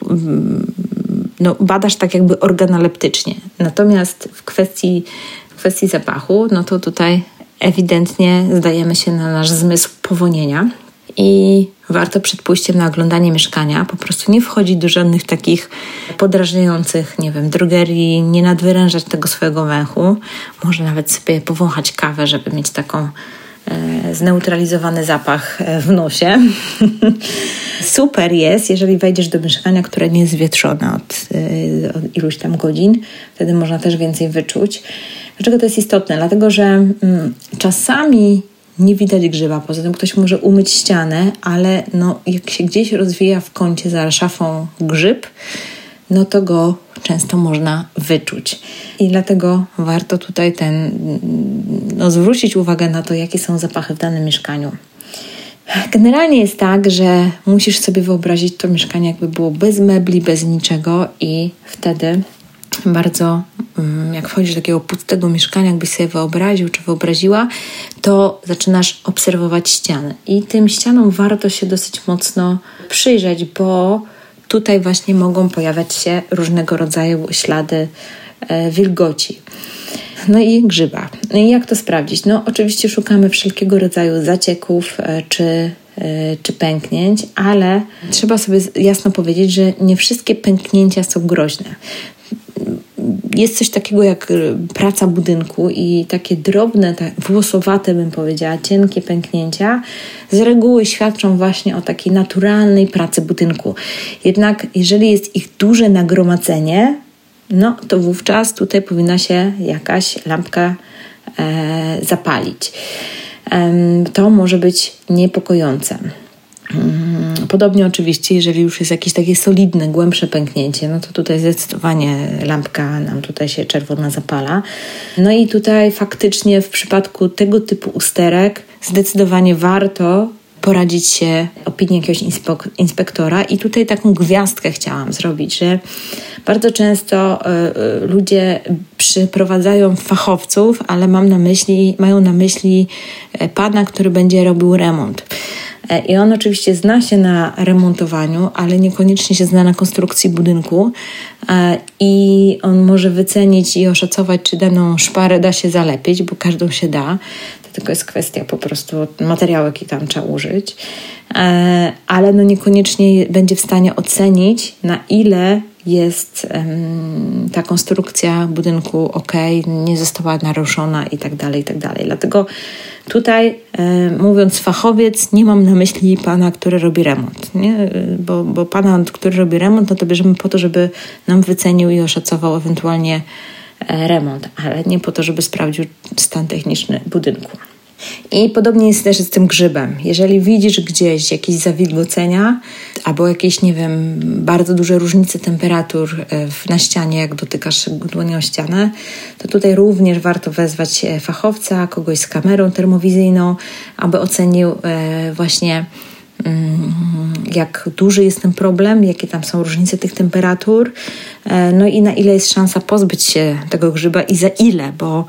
no, badasz tak jakby organoleptycznie. Natomiast w kwestii, w kwestii zapachu, no to tutaj ewidentnie zdajemy się na nasz zmysł powonienia i warto przed pójściem na oglądanie mieszkania po prostu nie wchodzić do żadnych takich podrażniających, nie wiem, drogerii, nie nadwyrężać tego swojego węchu. Może nawet sobie powąchać kawę, żeby mieć taką e, zneutralizowany zapach e, w nosie. (laughs) Super jest, jeżeli wejdziesz do mieszkania, które nie jest wietrzone od, e, od iluś tam godzin. Wtedy można też więcej wyczuć. Dlaczego to jest istotne? Dlatego, że mm, czasami nie widać grzyba. Poza tym ktoś może umyć ścianę, ale no, jak się gdzieś rozwija w kącie za szafą grzyb, no to go często można wyczuć. I dlatego warto tutaj ten, no, zwrócić uwagę na to, jakie są zapachy w danym mieszkaniu. Generalnie jest tak, że musisz sobie wyobrazić to mieszkanie, jakby było bez mebli, bez niczego, i wtedy bardzo, mm, jak wchodzisz do takiego pustego mieszkania, jakbyś sobie wyobraził czy wyobraziła, to zaczynasz obserwować ściany. I tym ścianom warto się dosyć mocno przyjrzeć, bo tutaj właśnie mogą pojawiać się różnego rodzaju ślady e, wilgoci. No i grzyba. No jak to sprawdzić? No oczywiście szukamy wszelkiego rodzaju zacieków e, czy czy pęknięć, ale trzeba sobie jasno powiedzieć, że nie wszystkie pęknięcia są groźne jest coś takiego jak praca budynku i takie drobne, tak włosowate bym powiedziała, cienkie pęknięcia z reguły świadczą właśnie o takiej naturalnej pracy budynku. Jednak jeżeli jest ich duże nagromadzenie, no to wówczas tutaj powinna się jakaś lampka e, zapalić. E, to może być niepokojące. Mm, podobnie oczywiście, jeżeli już jest jakieś takie solidne, głębsze pęknięcie, no to tutaj zdecydowanie lampka nam tutaj się czerwona zapala. No i tutaj faktycznie w przypadku tego typu usterek zdecydowanie warto poradzić się opinii jakiegoś inspektora. I tutaj taką gwiazdkę chciałam zrobić, że bardzo często y, y, ludzie przyprowadzają fachowców, ale mam na myśli, mają na myśli e, pana, który będzie robił remont. E, I on oczywiście zna się na remontowaniu, ale niekoniecznie się zna na konstrukcji budynku. E, I on może wycenić i oszacować, czy daną szparę da się zalepić, bo każdą się da. To tylko jest kwestia po prostu materiału, jaki tam trzeba użyć. E, ale no niekoniecznie będzie w stanie ocenić, na ile jest um, ta konstrukcja budynku ok, nie została naruszona i tak dalej, i tak. Dlatego tutaj mówiąc fachowiec, nie mam na myśli pana, który robi remont, nie? Bo, bo pana, który robi remont, no to bierzemy po to, żeby nam wycenił i oszacował ewentualnie e, remont, ale nie po to, żeby sprawdził stan techniczny budynku. I podobnie jest też z tym grzybem. Jeżeli widzisz gdzieś jakieś zawilgocenia albo jakieś, nie wiem, bardzo duże różnice temperatur e, na ścianie, jak dotykasz dłonią ścianę, to tutaj również warto wezwać e, fachowca, kogoś z kamerą termowizyjną, aby ocenił e, właśnie mm, jak duży jest ten problem, jakie tam są różnice tych temperatur, no i na ile jest szansa pozbyć się tego grzyba i za ile, bo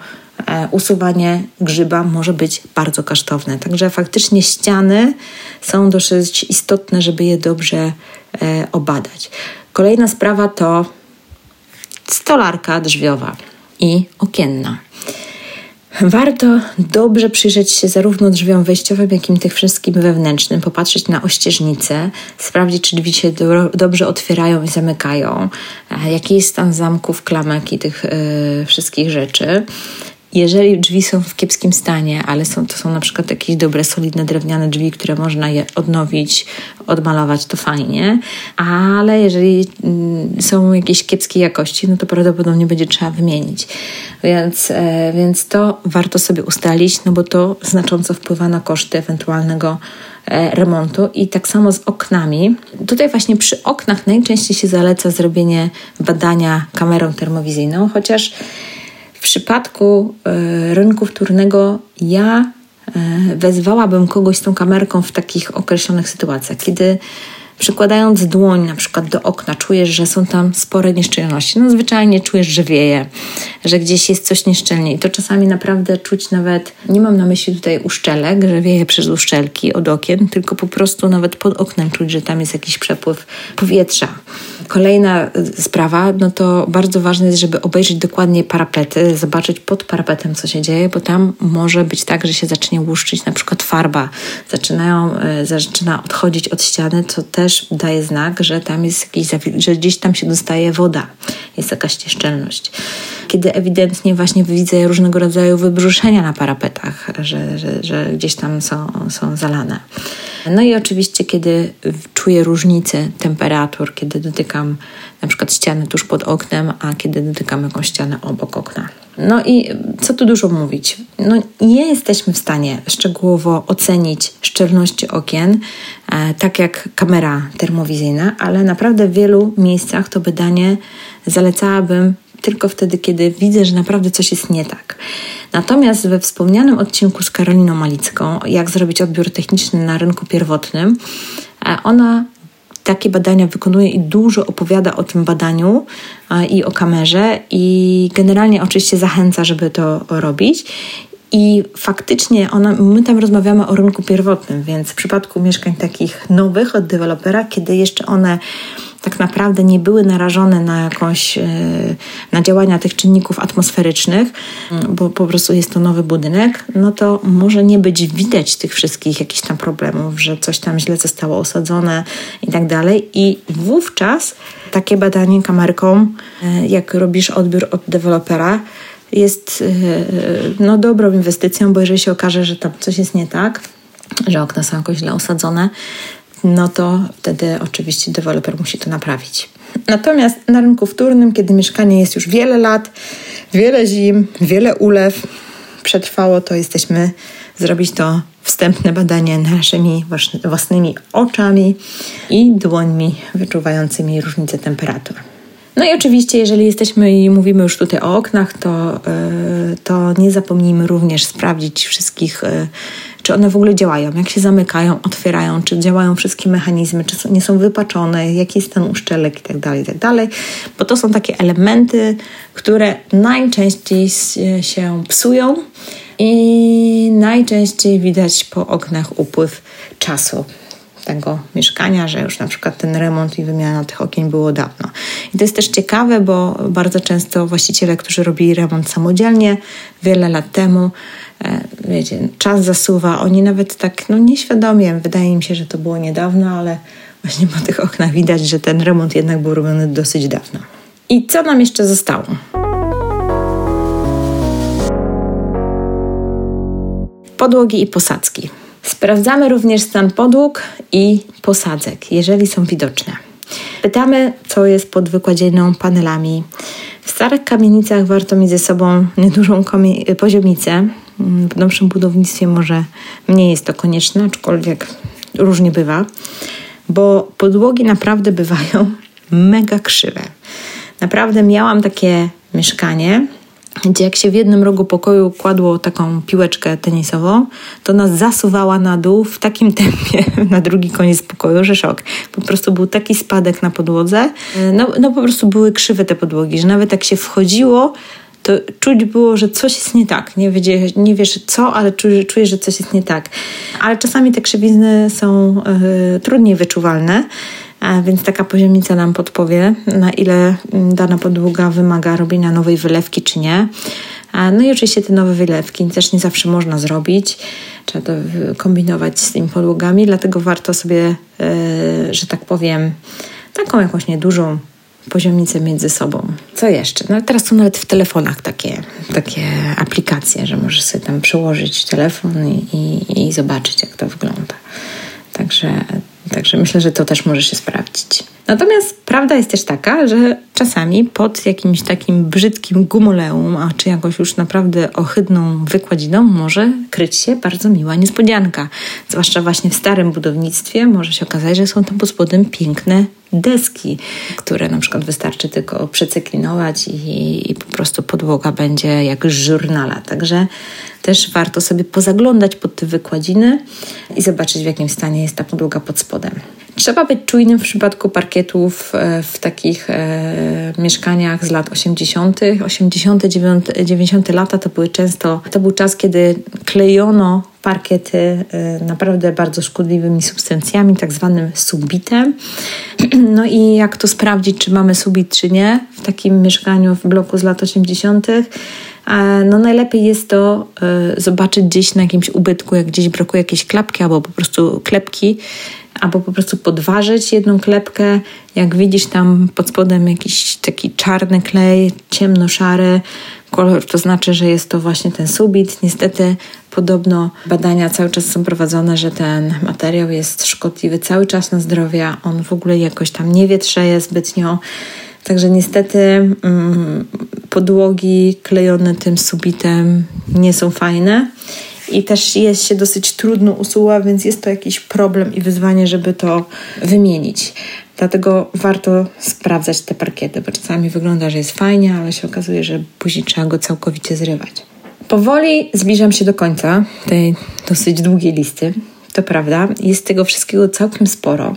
usuwanie grzyba może być bardzo kosztowne. Także faktycznie ściany są dosyć istotne, żeby je dobrze e, obadać. Kolejna sprawa to stolarka drzwiowa i okienna. Warto dobrze przyjrzeć się zarówno drzwiom wejściowym, jak i tych wszystkim wewnętrznym, popatrzeć na ościeżnicę, sprawdzić, czy drzwi się do, dobrze otwierają i zamykają, e, jaki jest stan zamków, klamek i tych y, wszystkich rzeczy. Jeżeli drzwi są w kiepskim stanie, ale są, to są na przykład jakieś dobre, solidne drewniane drzwi, które można je odnowić, odmalować, to fajnie, ale jeżeli mm, są jakieś kiepskiej jakości, no to prawdopodobnie będzie trzeba wymienić. Więc, e, więc to warto sobie ustalić, no bo to znacząco wpływa na koszty ewentualnego e, remontu i tak samo z oknami. Tutaj właśnie przy oknach najczęściej się zaleca zrobienie badania kamerą termowizyjną, chociaż przypadku e, rynku wtórnego ja e, wezwałabym kogoś z tą kamerką w takich określonych sytuacjach, kiedy przykładając dłoń na przykład do okna, czujesz, że są tam spore nieszczelności. No zwyczajnie czujesz, że wieje, że gdzieś jest coś nieszczelnie i to czasami naprawdę czuć nawet, nie mam na myśli tutaj uszczelek, że wieje przez uszczelki od okien, tylko po prostu nawet pod oknem czuć, że tam jest jakiś przepływ powietrza. Kolejna y, sprawa, no to bardzo ważne jest, żeby obejrzeć dokładnie parapety, zobaczyć pod parapetem, co się dzieje, bo tam może być tak, że się zacznie łuszczyć na przykład farba, zaczynają, y, zaczyna odchodzić od ściany, co też daje znak, że tam jest jakiś, że gdzieś tam się dostaje woda, jest jakaś nieszczelność. Kiedy ewidentnie właśnie widzę różnego rodzaju wybrzuszenia na parapetach, że, że, że gdzieś tam są, są zalane. No i oczywiście, kiedy czuję różnicę temperatur, kiedy dotykam na przykład ściany tuż pod oknem, a kiedy dotykam jakąś ścianę obok okna. No i co tu dużo mówić? No, nie jesteśmy w stanie szczegółowo ocenić szczelności okien, e, tak jak kamera termowizyjna, ale naprawdę w wielu miejscach to badanie zalecałabym tylko wtedy, kiedy widzę, że naprawdę coś jest nie tak. Natomiast we wspomnianym odcinku z Karoliną Malicką, jak zrobić odbiór techniczny na rynku pierwotnym, e, ona takie badania wykonuje i dużo opowiada o tym badaniu i o kamerze i generalnie oczywiście zachęca, żeby to robić. I faktycznie ona, my tam rozmawiamy o rynku pierwotnym, więc w przypadku mieszkań takich nowych od dewelopera, kiedy jeszcze one tak naprawdę nie były narażone na jakąś, e, na działania tych czynników atmosferycznych, bo po prostu jest to nowy budynek, no to może nie być widać tych wszystkich jakichś tam problemów, że coś tam źle zostało osadzone i tak dalej. I wówczas takie badanie kamerką, e, jak robisz odbiór od dewelopera, jest e, no, dobrą inwestycją, bo jeżeli się okaże, że tam coś jest nie tak, że okna są jakoś źle osadzone, no to wtedy oczywiście deweloper musi to naprawić. Natomiast na rynku wtórnym, kiedy mieszkanie jest już wiele lat, wiele zim, wiele ulew przetrwało, to jesteśmy zrobić to wstępne badanie naszymi własnymi oczami i dłońmi wyczuwającymi różnicę temperatur. No i oczywiście, jeżeli jesteśmy i mówimy już tutaj o oknach, to, e, to nie zapomnijmy również sprawdzić wszystkich, e, czy one w ogóle działają, jak się zamykają, otwierają, czy działają wszystkie mechanizmy, czy nie są wypaczone, jaki jest ten uszczelek itd., tak itd., tak bo to są takie elementy, które najczęściej się psują i najczęściej widać po oknach upływ czasu tego mieszkania, że już na przykład ten remont i wymiana tych okien było dawno. I to jest też ciekawe, bo bardzo często właściciele, którzy robili remont samodzielnie wiele lat temu, e, wiecie, czas zasuwa, oni nawet tak, no nieświadomie, wydaje im się, że to było niedawno, ale właśnie po tych oknach widać, że ten remont jednak był robiony dosyć dawno. I co nam jeszcze zostało? Podłogi i posadzki. Sprawdzamy również stan podłóg i posadzek, jeżeli są widoczne. Pytamy, co jest pod wykładzieną panelami. W starych kamienicach warto mieć ze sobą niedużą poziomicę. W nowszym budownictwie może mniej jest to konieczne, aczkolwiek różnie bywa, bo podłogi naprawdę bywają (laughs) mega krzywe. Naprawdę miałam takie mieszkanie, gdzie jak się w jednym rogu pokoju kładło taką piłeczkę tenisową, to nas zasuwała na dół w takim (laughs) tempie na drugi koniec pokoju, że szok. Po prostu był taki spadek na podłodze. No, no po prostu były krzywe te podłogi, że nawet jak się wchodziło, to czuć było, że coś jest nie tak. Nie, wiedzie, nie wiesz co, ale czujesz, czujesz, że coś jest nie tak. Ale czasami te krzywizny są y, trudniej wyczuwalne więc taka poziomica nam podpowie, na ile mm, dana podłoga wymaga robienia nowej wylewki, czy nie. No i oczywiście te nowe wylewki też nie zawsze można zrobić. Trzeba to kombinować z tymi podłogami, dlatego warto sobie, e, że tak powiem, taką jakąś niedużą poziomicę między sobą. Co jeszcze? No teraz są nawet w telefonach takie, takie aplikacje, że możesz sobie tam przełożyć telefon i, i, i zobaczyć, jak to wygląda. Także Także myślę, że to też może się sprawdzić. Natomiast prawda jest też taka, że czasami pod jakimś takim brzydkim gumoleum, a czy jakąś już naprawdę ohydną wykładziną może kryć się bardzo miła niespodzianka. Zwłaszcza właśnie w starym budownictwie może się okazać, że są tam pod spodem piękne deski, które na przykład wystarczy tylko przecyklinować i, i po prostu podłoga będzie jak z żurnala. Także też warto sobie pozaglądać pod te wykładziny i zobaczyć w jakim stanie jest ta podłoga pod spodem. Trzeba być czujnym w przypadku parkietów e, w takich e, mieszkaniach z lat 80., 80., 90. lata to były często, to był czas, kiedy klejono parkiety e, naprawdę bardzo szkodliwymi substancjami, tak zwanym subitem. No i jak to sprawdzić, czy mamy subit, czy nie w takim mieszkaniu w bloku z lat 80., no najlepiej jest to zobaczyć gdzieś na jakimś ubytku, jak gdzieś brakuje jakiejś klapki albo po prostu klepki, albo po prostu podważyć jedną klepkę. Jak widzisz tam pod spodem jakiś taki czarny klej, ciemno-szary kolor, to znaczy, że jest to właśnie ten subit. Niestety podobno badania cały czas są prowadzone, że ten materiał jest szkodliwy cały czas na zdrowie, on w ogóle jakoś tam nie wietrzeje zbytnio. Także niestety mm, podłogi klejone tym subitem nie są fajne i też jest się dosyć trudno usuwa, więc jest to jakiś problem i wyzwanie, żeby to wymienić. Dlatego warto sprawdzać te parkiety, bo czasami wygląda, że jest fajnie, ale się okazuje, że później trzeba go całkowicie zrywać. Powoli zbliżam się do końca tej dosyć długiej listy. To prawda, jest tego wszystkiego całkiem sporo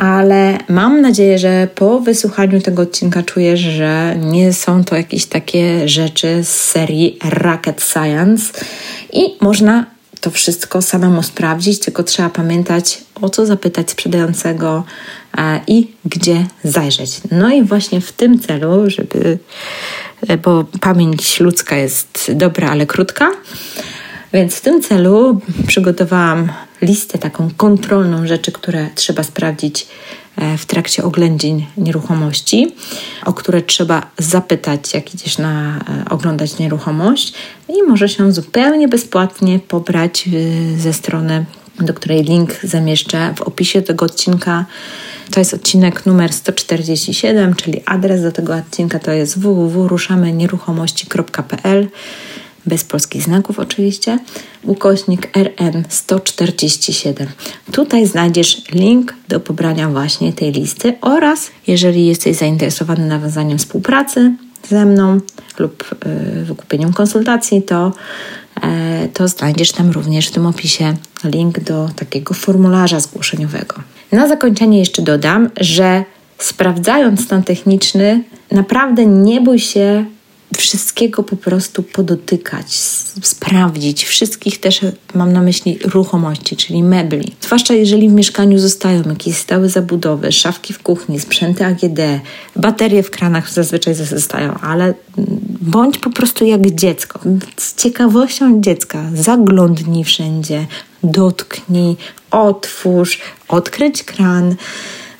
ale mam nadzieję, że po wysłuchaniu tego odcinka czujesz, że nie są to jakieś takie rzeczy z serii Rocket Science i można to wszystko samemu sprawdzić, tylko trzeba pamiętać, o co zapytać sprzedającego e, i gdzie zajrzeć. No i właśnie w tym celu, żeby, e, bo pamięć ludzka jest dobra, ale krótka, więc w tym celu przygotowałam listę taką kontrolną rzeczy, które trzeba sprawdzić e, w trakcie oględzin nieruchomości, o które trzeba zapytać, jak idziesz na e, oglądać nieruchomość i może się zupełnie bezpłatnie pobrać e, ze strony, do której link zamieszczę w opisie tego odcinka. To jest odcinek numer 147, czyli adres do tego odcinka to jest www.ruszamenieruchomości.pl bez polskich znaków oczywiście, ukośnik RN 147. Tutaj znajdziesz link do pobrania właśnie tej listy oraz jeżeli jesteś zainteresowany nawiązaniem współpracy ze mną lub y, wykupieniem konsultacji, to, e, to znajdziesz tam również w tym opisie link do takiego formularza zgłoszeniowego. Na zakończenie jeszcze dodam, że sprawdzając stan techniczny, naprawdę nie bój się wszystkiego po prostu podotykać, sprawdzić, wszystkich też mam na myśli ruchomości, czyli mebli. Zwłaszcza jeżeli w mieszkaniu zostają jakieś stałe zabudowy, szafki w kuchni, sprzęty AGD, baterie w kranach zazwyczaj zostają, ale bądź po prostu jak dziecko. Z ciekawością dziecka zaglądnij wszędzie, dotknij, otwórz, odkryć kran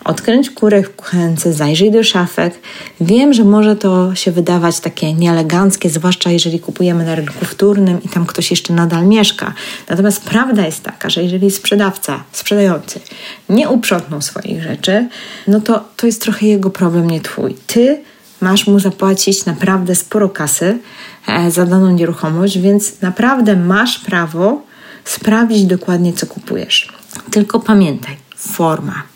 odkręć kurek w kuchence, zajrzyj do szafek. Wiem, że może to się wydawać takie nieeleganckie, zwłaszcza jeżeli kupujemy na rynku wtórnym i tam ktoś jeszcze nadal mieszka. Natomiast prawda jest taka, że jeżeli sprzedawca, sprzedający nie uprzątnął swoich rzeczy, no to to jest trochę jego problem, nie twój. Ty masz mu zapłacić naprawdę sporo kasy e, za daną nieruchomość, więc naprawdę masz prawo sprawdzić dokładnie, co kupujesz. Tylko pamiętaj, forma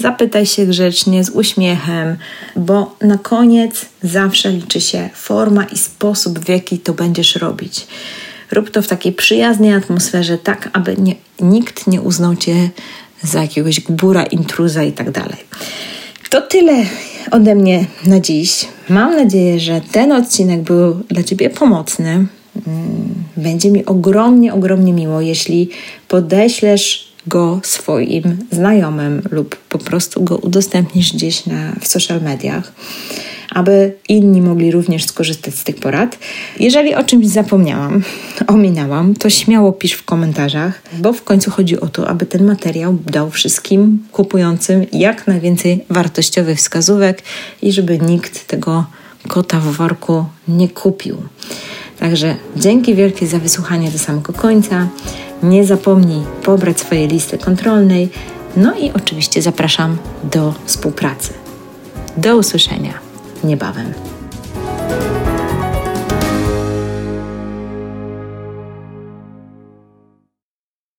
Zapytaj się grzecznie, z uśmiechem, bo na koniec zawsze liczy się forma i sposób, w jaki to będziesz robić. Rób to w takiej przyjaznej atmosferze, tak aby nie, nikt nie uznał cię za jakiegoś gbura, intruza i tak dalej. To tyle ode mnie na dziś. Mam nadzieję, że ten odcinek był dla Ciebie pomocny. Mm, będzie mi ogromnie, ogromnie miło, jeśli podeślesz go swoim znajomym lub po prostu go udostępnisz gdzieś na, w social mediach, aby inni mogli również skorzystać z tych porad. Jeżeli o czymś zapomniałam, (laughs) ominęłam, to śmiało pisz w komentarzach, bo w końcu chodzi o to, aby ten materiał dał wszystkim kupującym jak najwięcej wartościowych wskazówek i żeby nikt tego kota w worku nie kupił. Także dzięki wielkie za wysłuchanie do samego końca. Nie zapomnij pobrać swojej listy kontrolnej. No i oczywiście zapraszam do współpracy. Do usłyszenia niebawem.